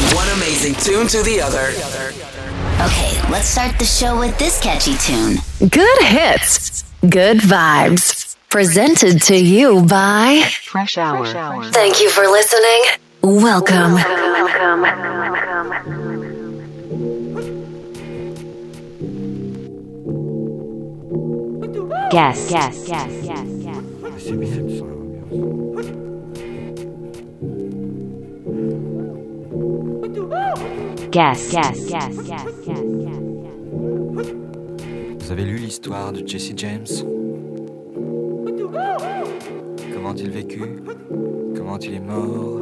From one amazing tune to the other. Okay, let's start the show with this catchy tune. Good hits, good vibes. Presented to you by Fresh Hour. Thank you for listening. Welcome. Guess, guess, guess, guess, guess. Guess. Vous avez lu l'histoire de Jesse James? Comment il vécu Comment il est mort?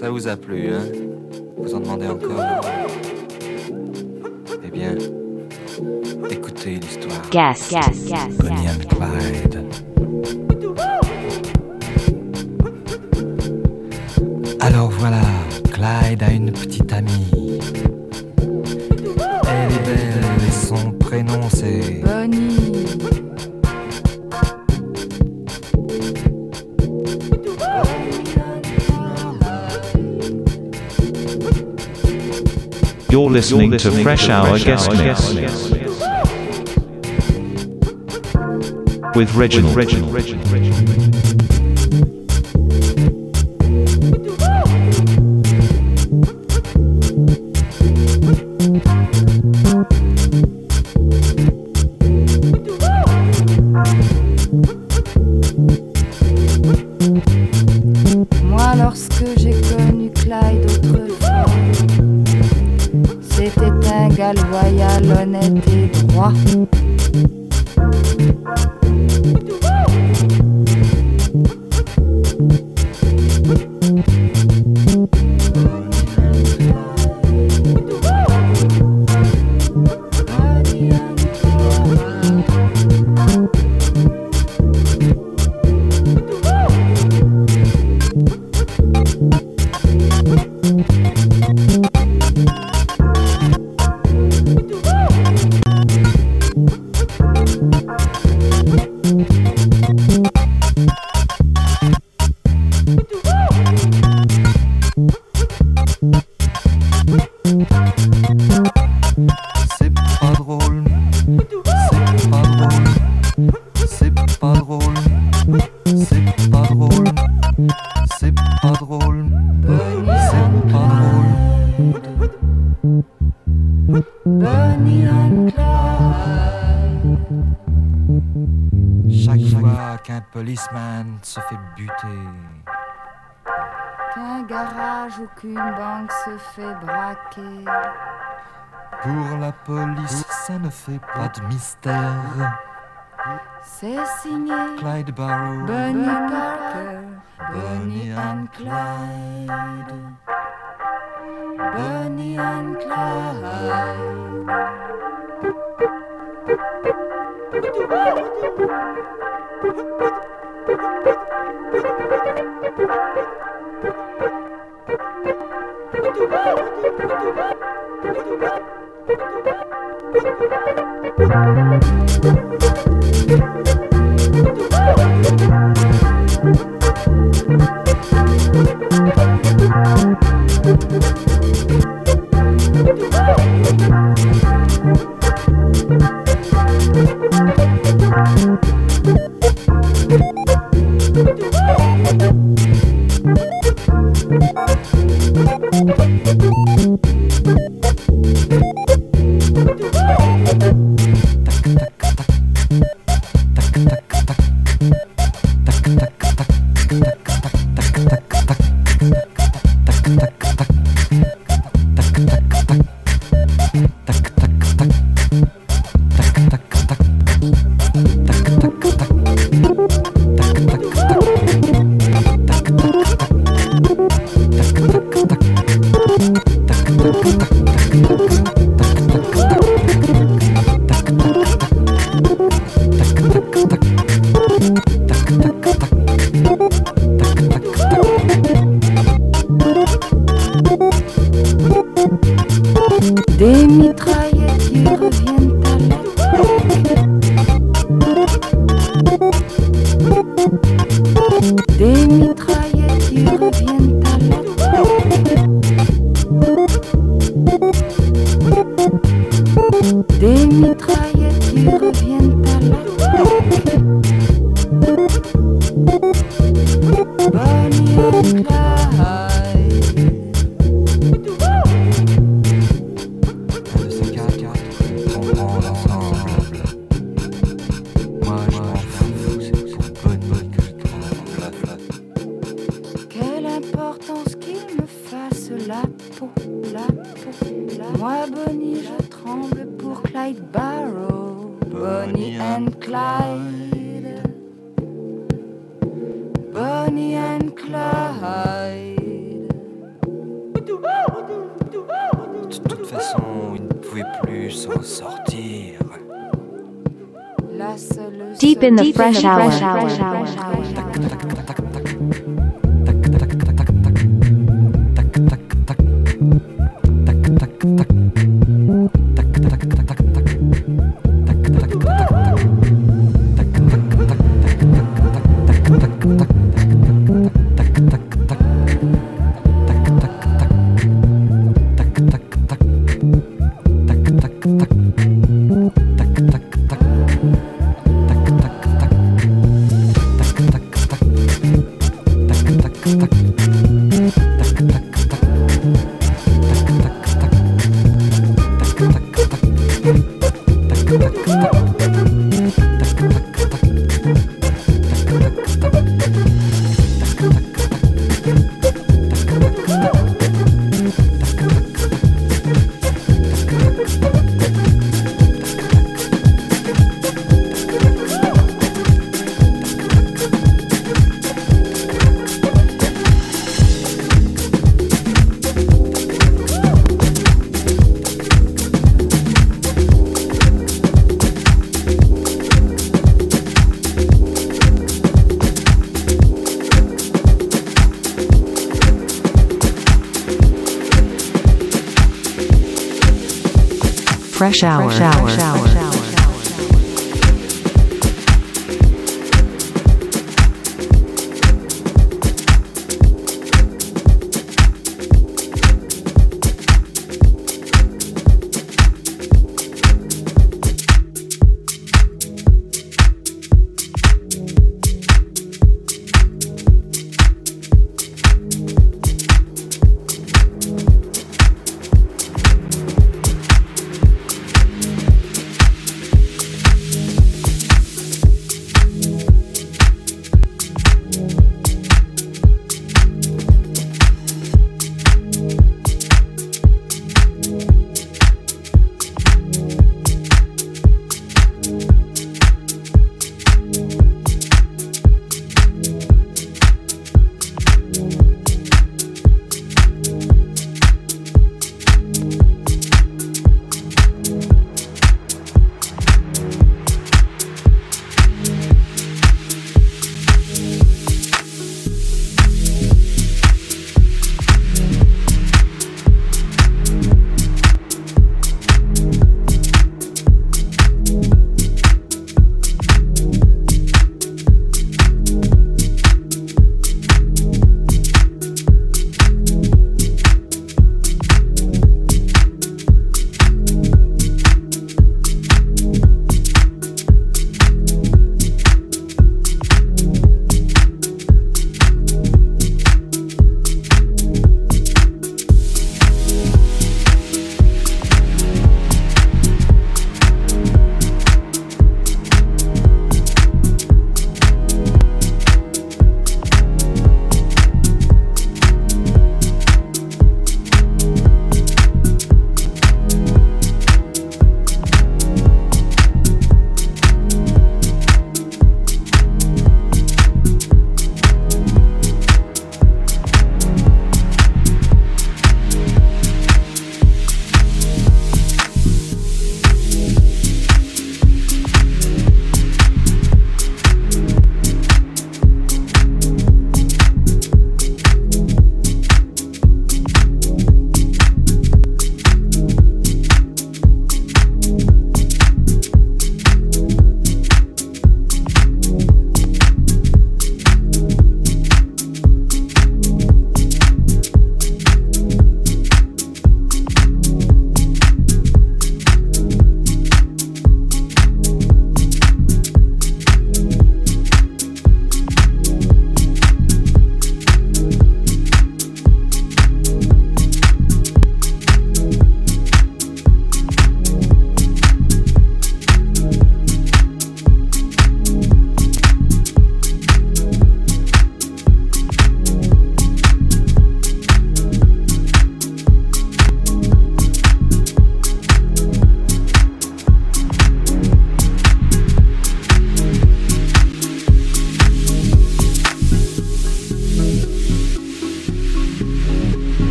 Ça vous a plu, hein? Vous en demandez encore? Eh bien, écoutez l'histoire. Bonnie and Clyde. Alors voilà, Clyde a une petite amie. Elle est belle et son prénom c'est. Bonnie, You're listening to Fresh Hour Guest Mix with Reginald. moi banque se fait braquer. pour la police, ça ne fait pas de mystère. C'est signé Clyde Barrow, Bonnie Parker, Bonnie and Clyde. Bonnie and Clyde. Woo! Fresh hour. Fresh hour. Fresh hour. Fresh hour.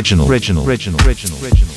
Original, original, original, original, original,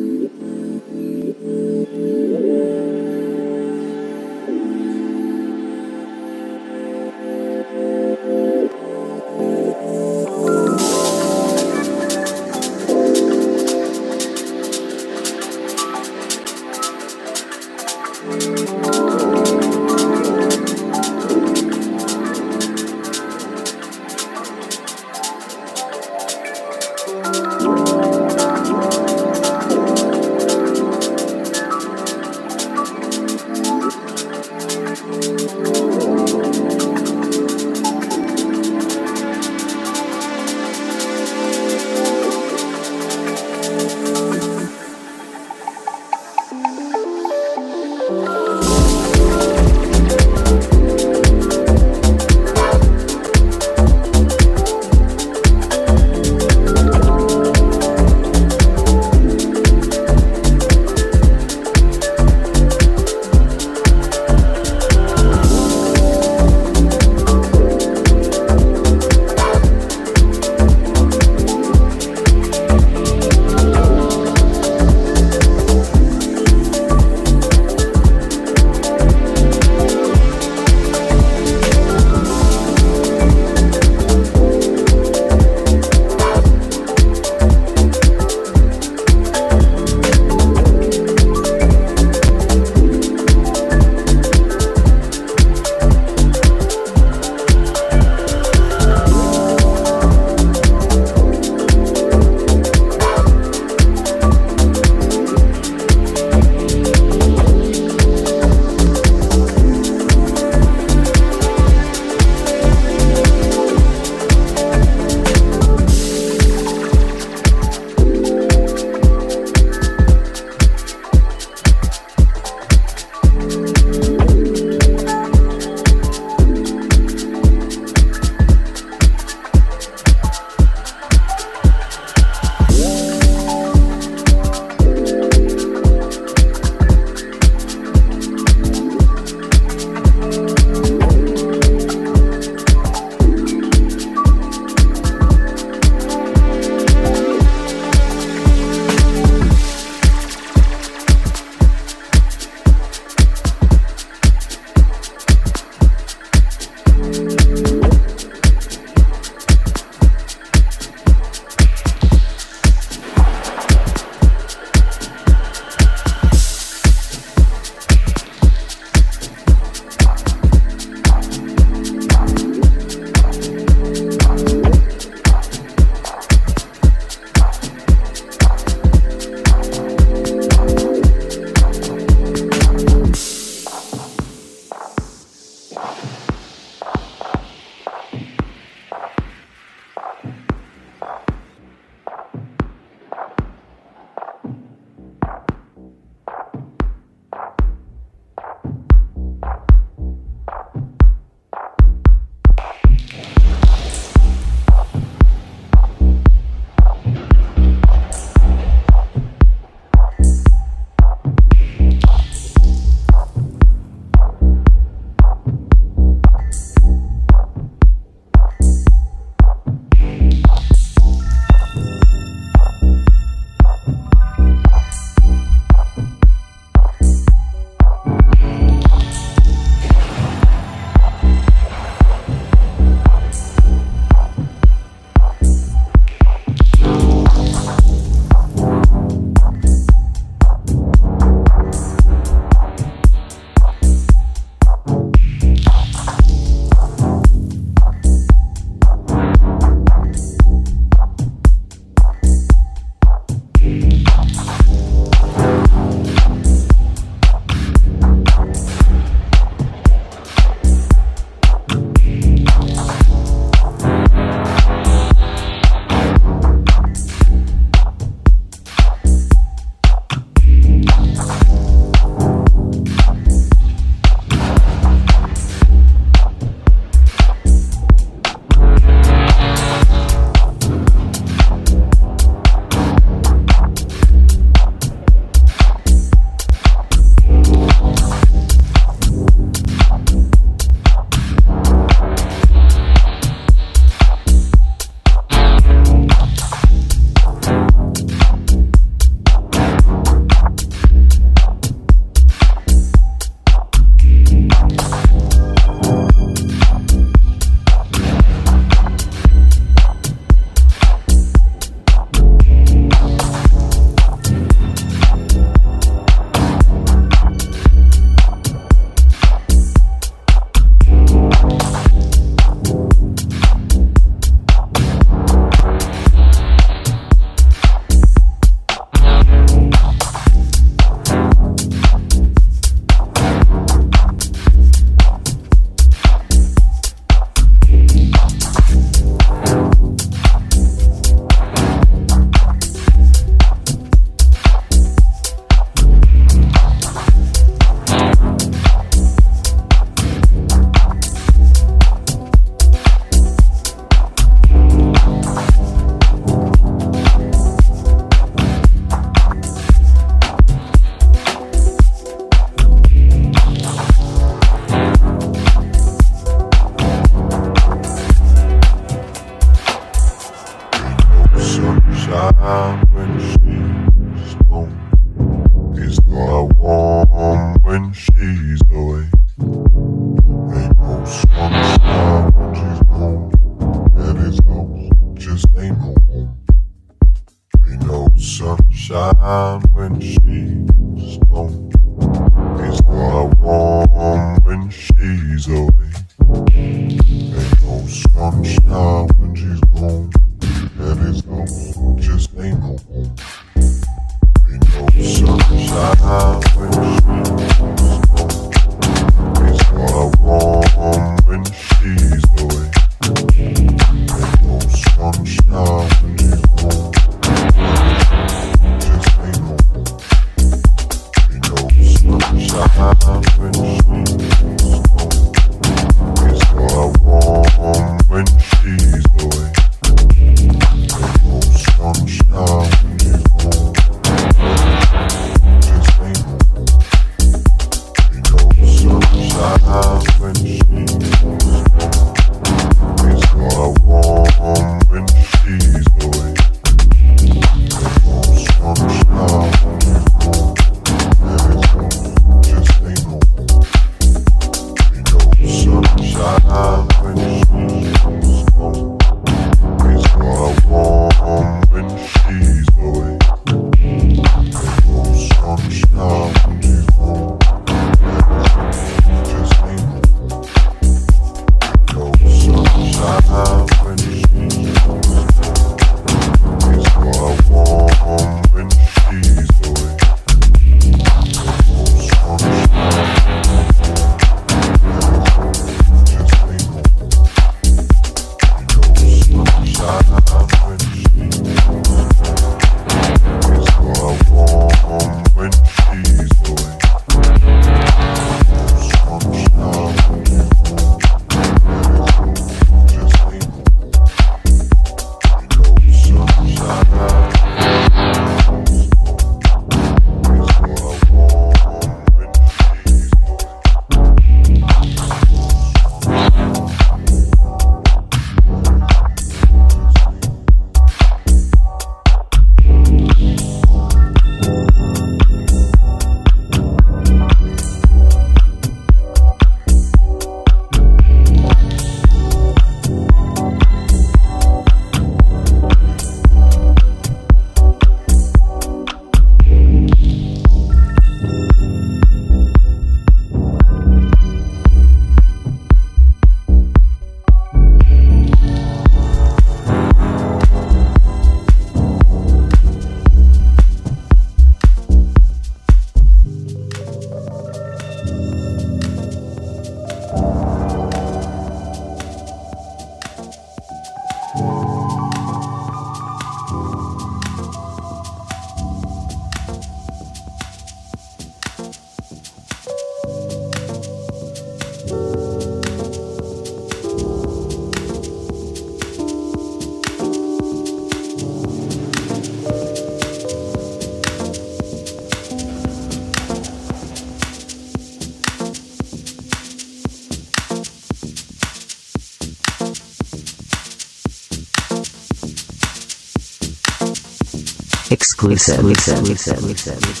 exclusive. exclusive. exclusive.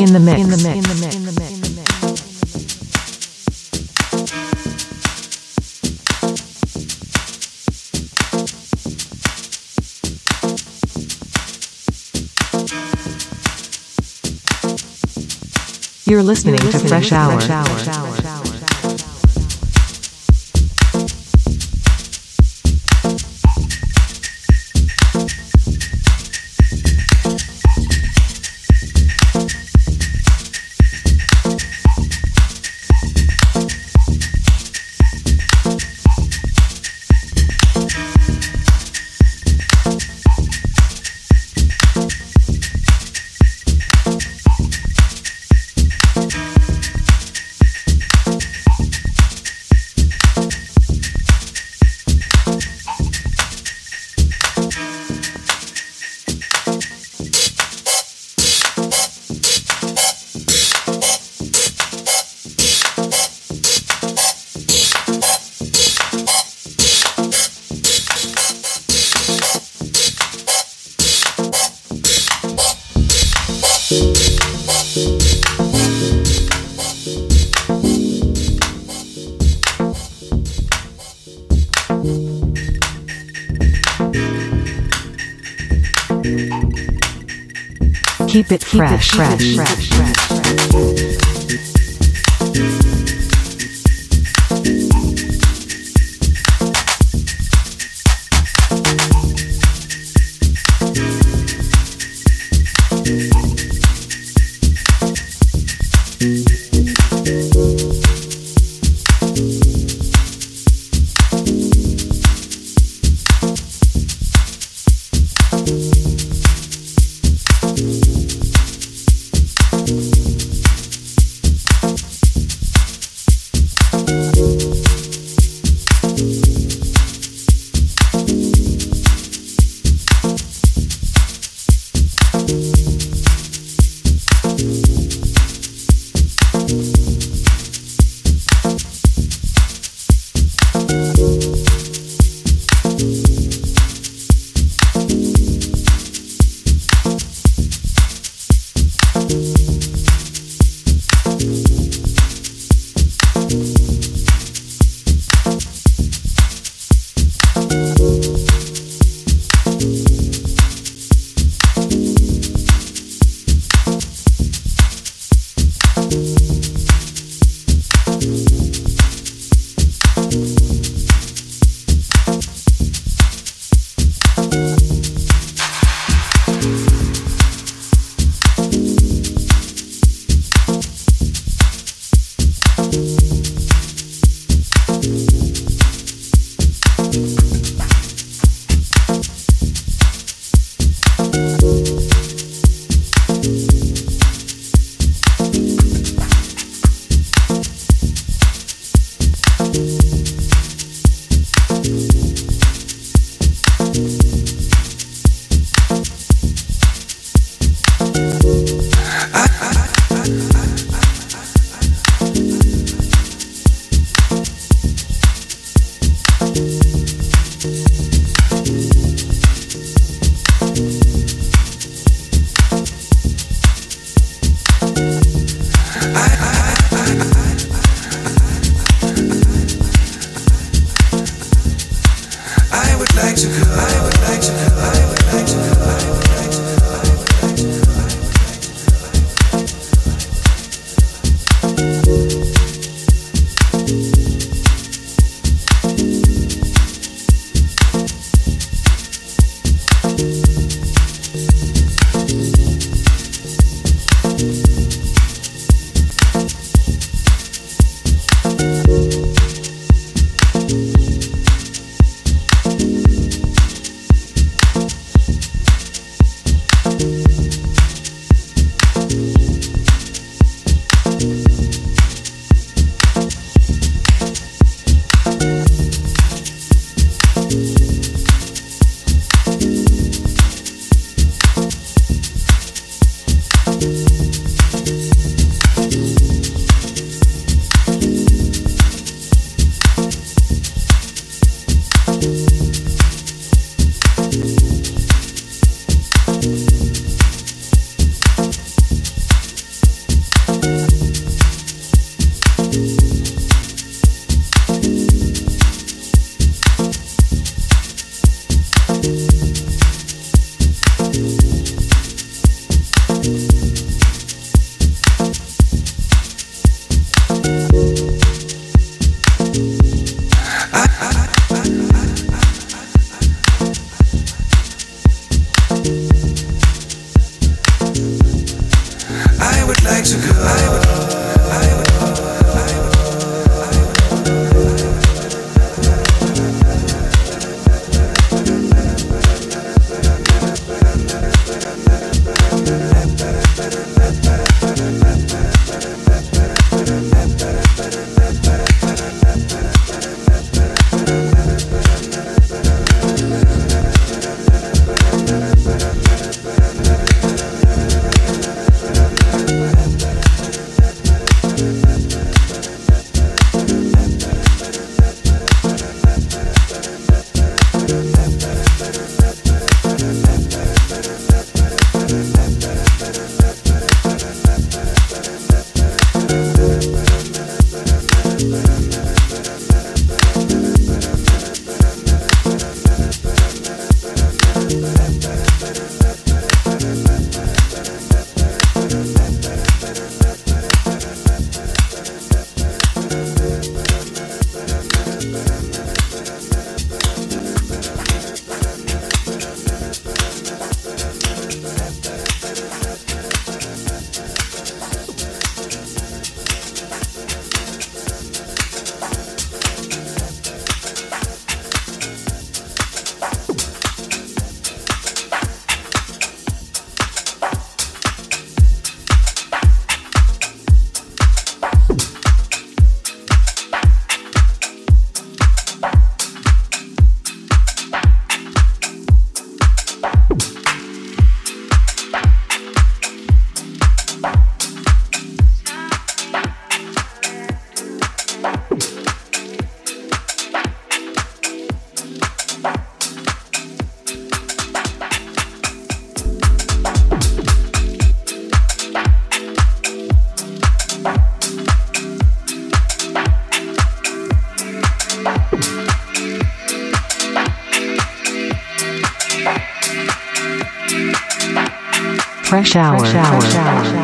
in the mix in the mix in the mix You're listening, to Fresh, Fresh Hour. Fresh Hour. Keep it fresh, fresh, fresh, fresh. Fresh hour. Fresh.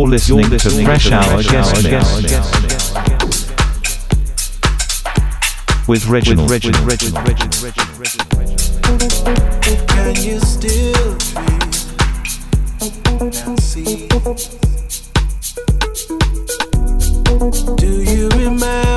You're listening, to Fresh, Hour, Guest Mix with Reginald. Reginald. Can you still dream and see? Do you remember?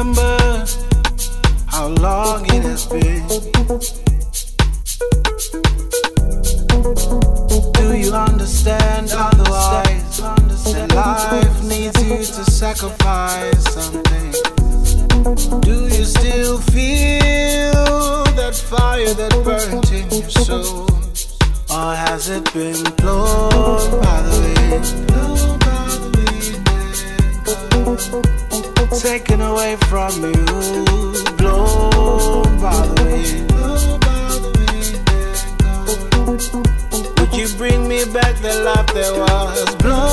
taken away from you. Blown by the wind. Would you bring me back the life that was blown?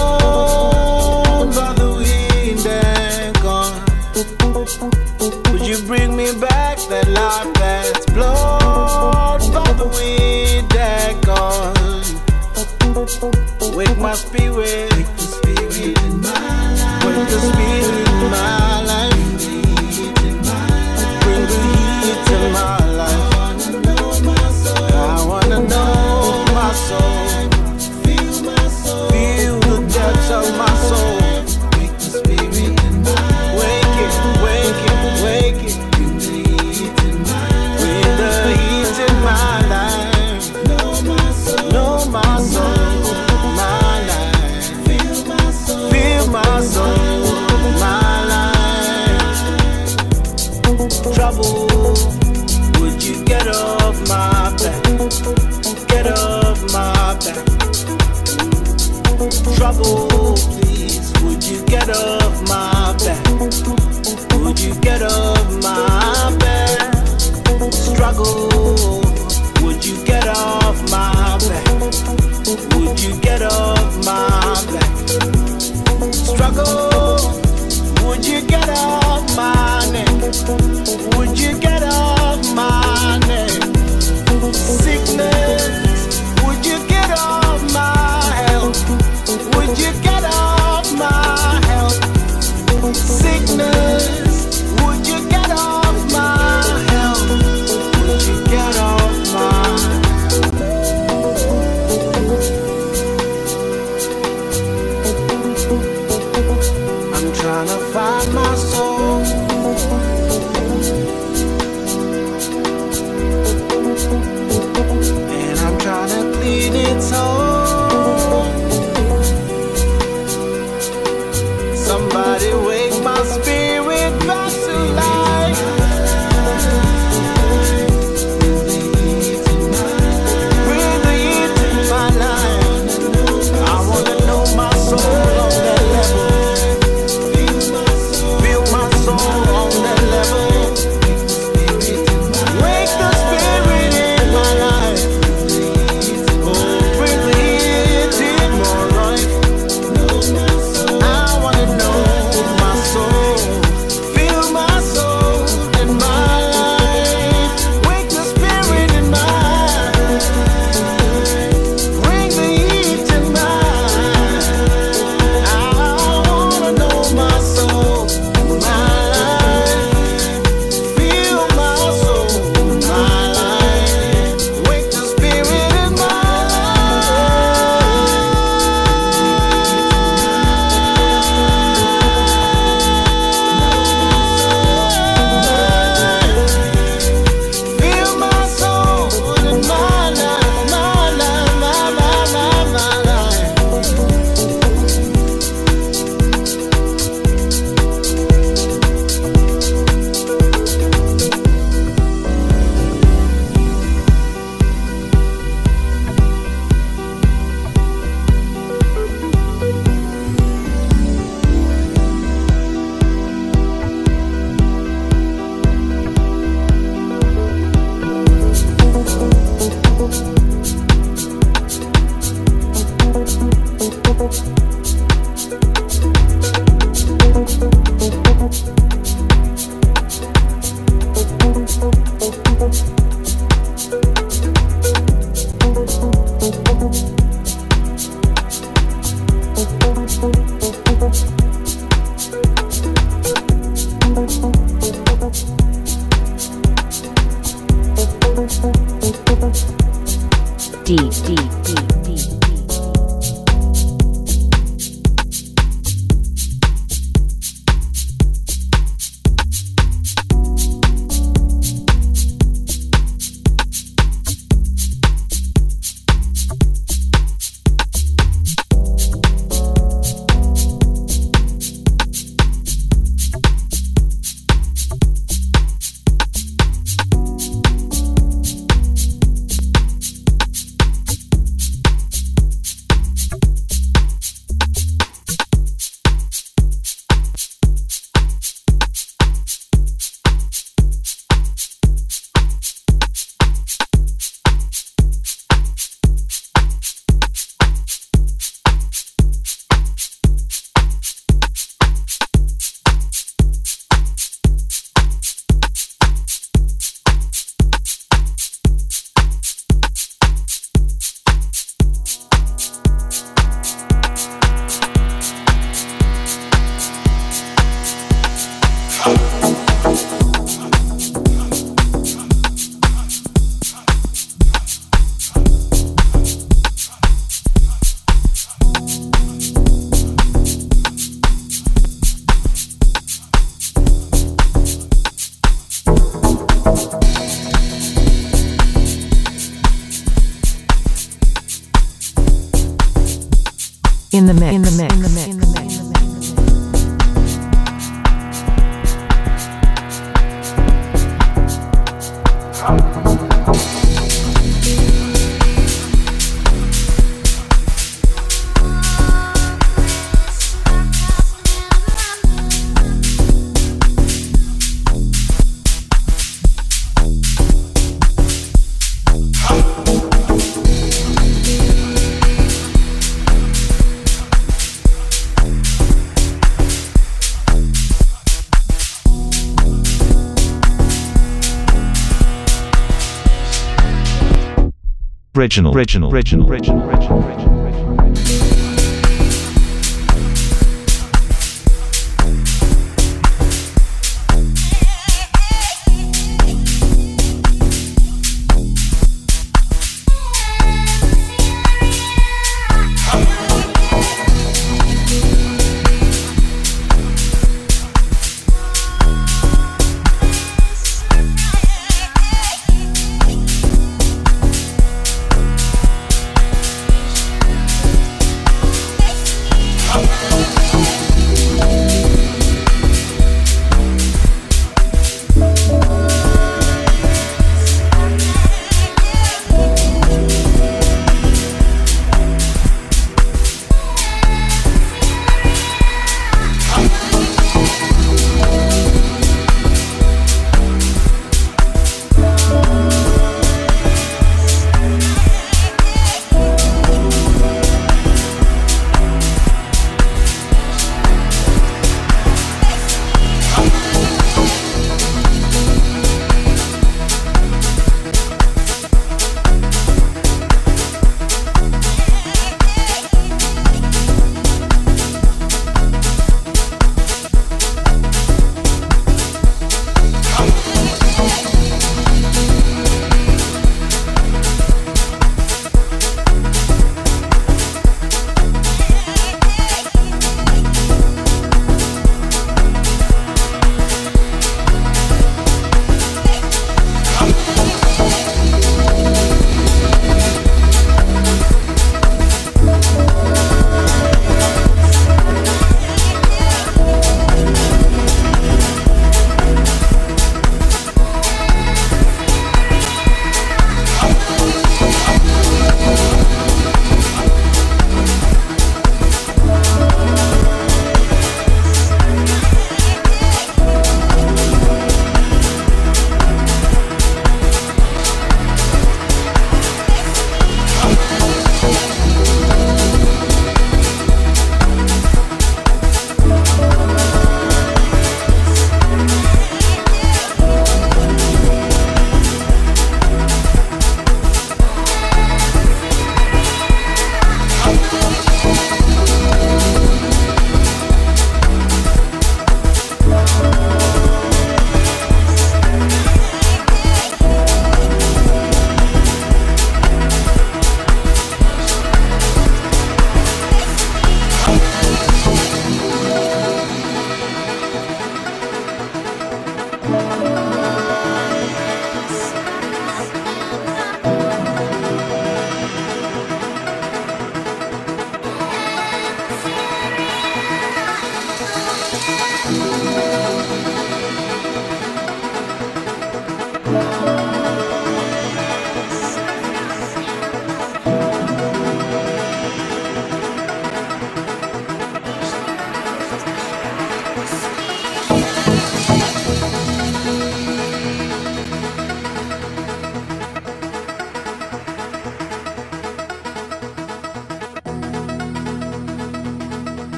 Original, original, original, original,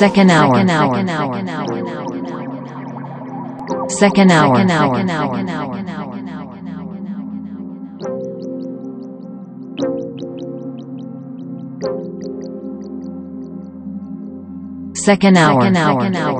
Second hour. Second hour. Second hour. Second hour. Second hour. Second hour.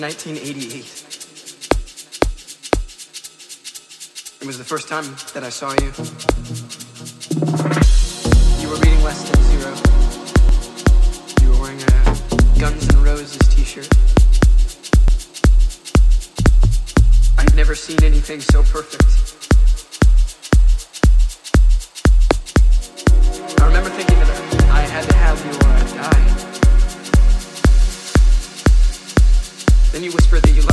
1988. It was the first time that I saw you. Then you whispered that you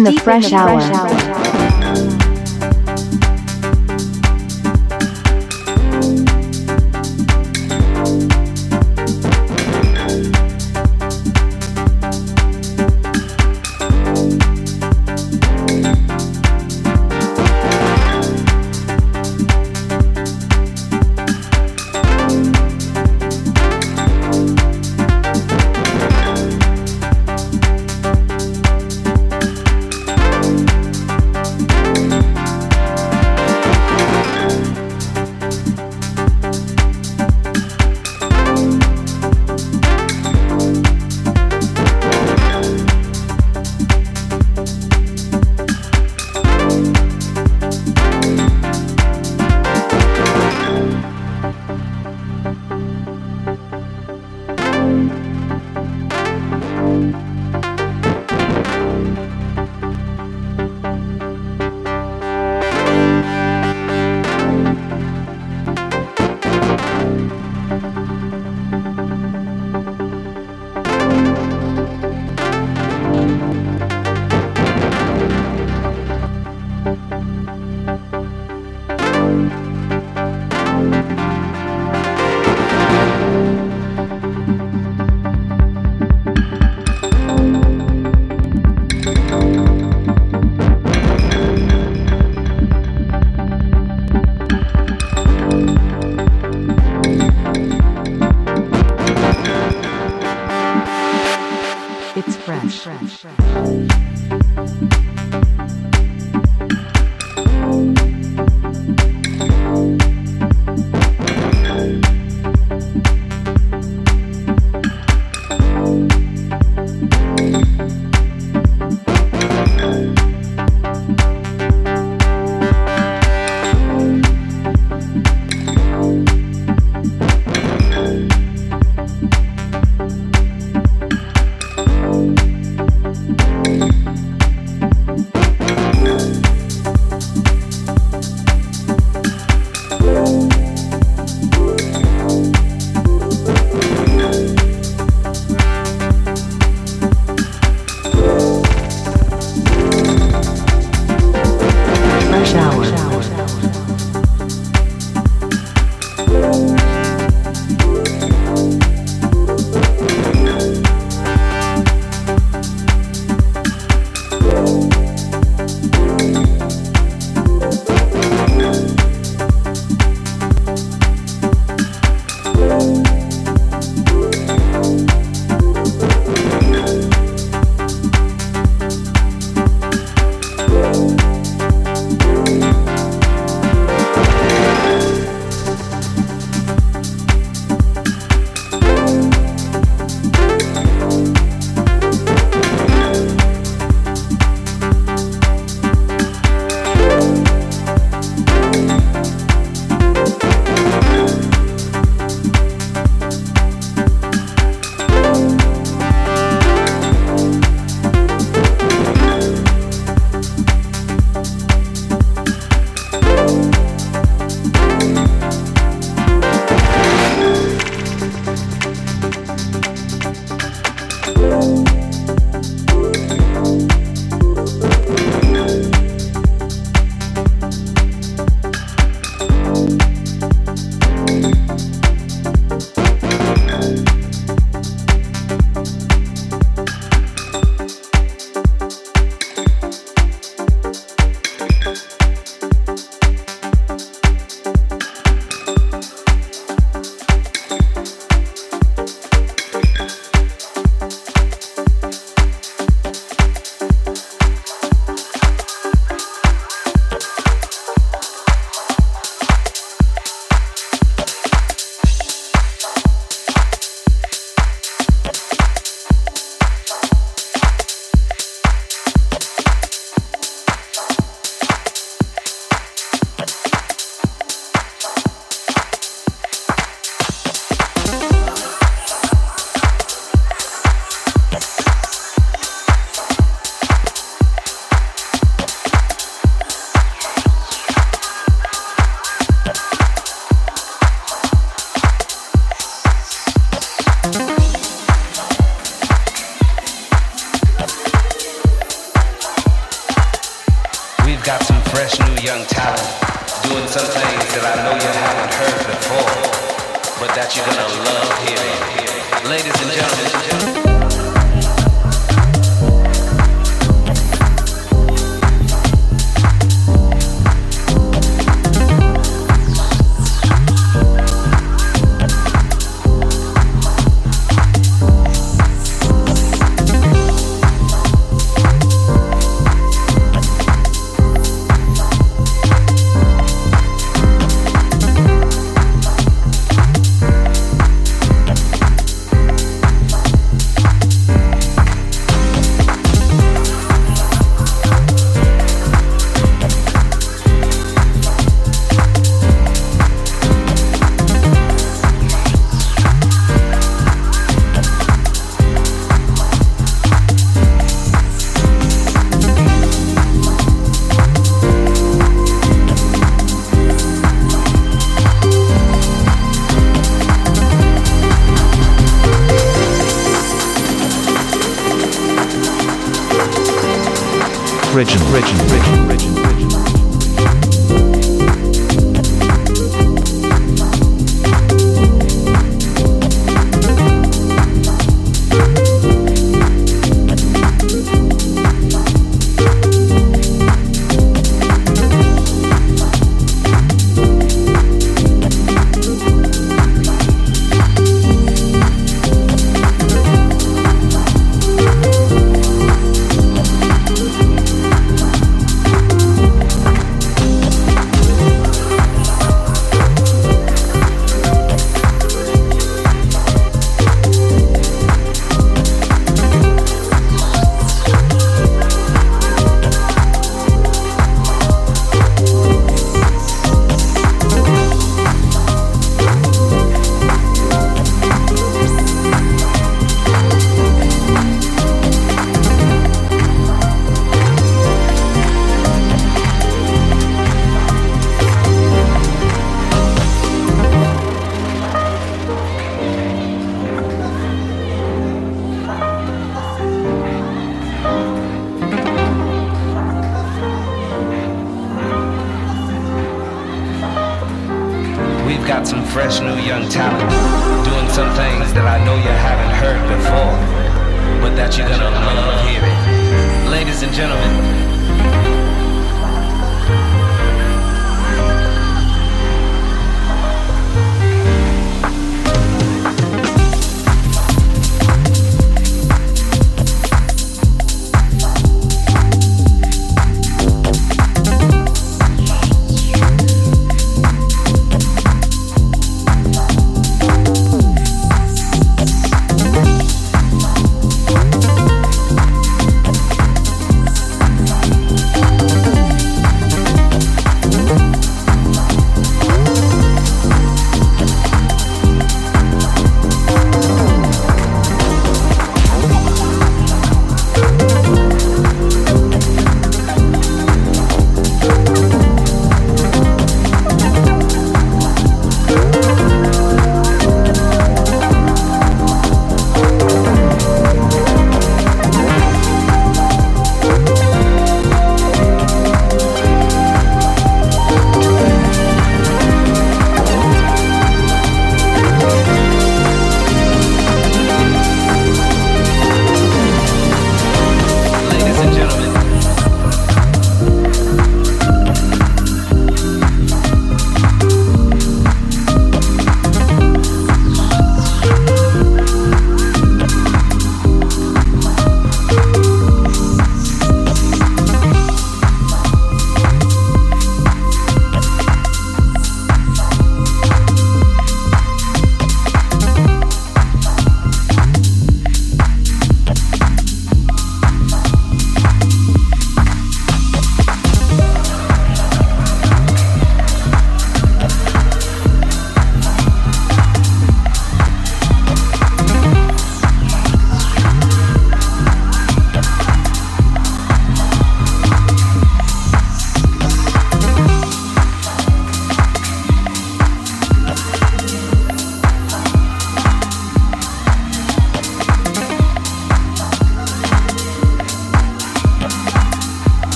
in the fresh hour. Fresh. Fresh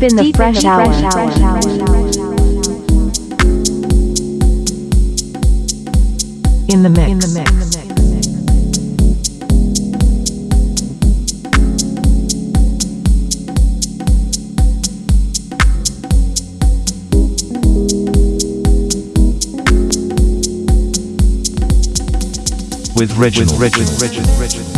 Deep in the fresh hour. In the mix. In the mix. With Reginald. Reginald. Reginald. Reginald. Reginald.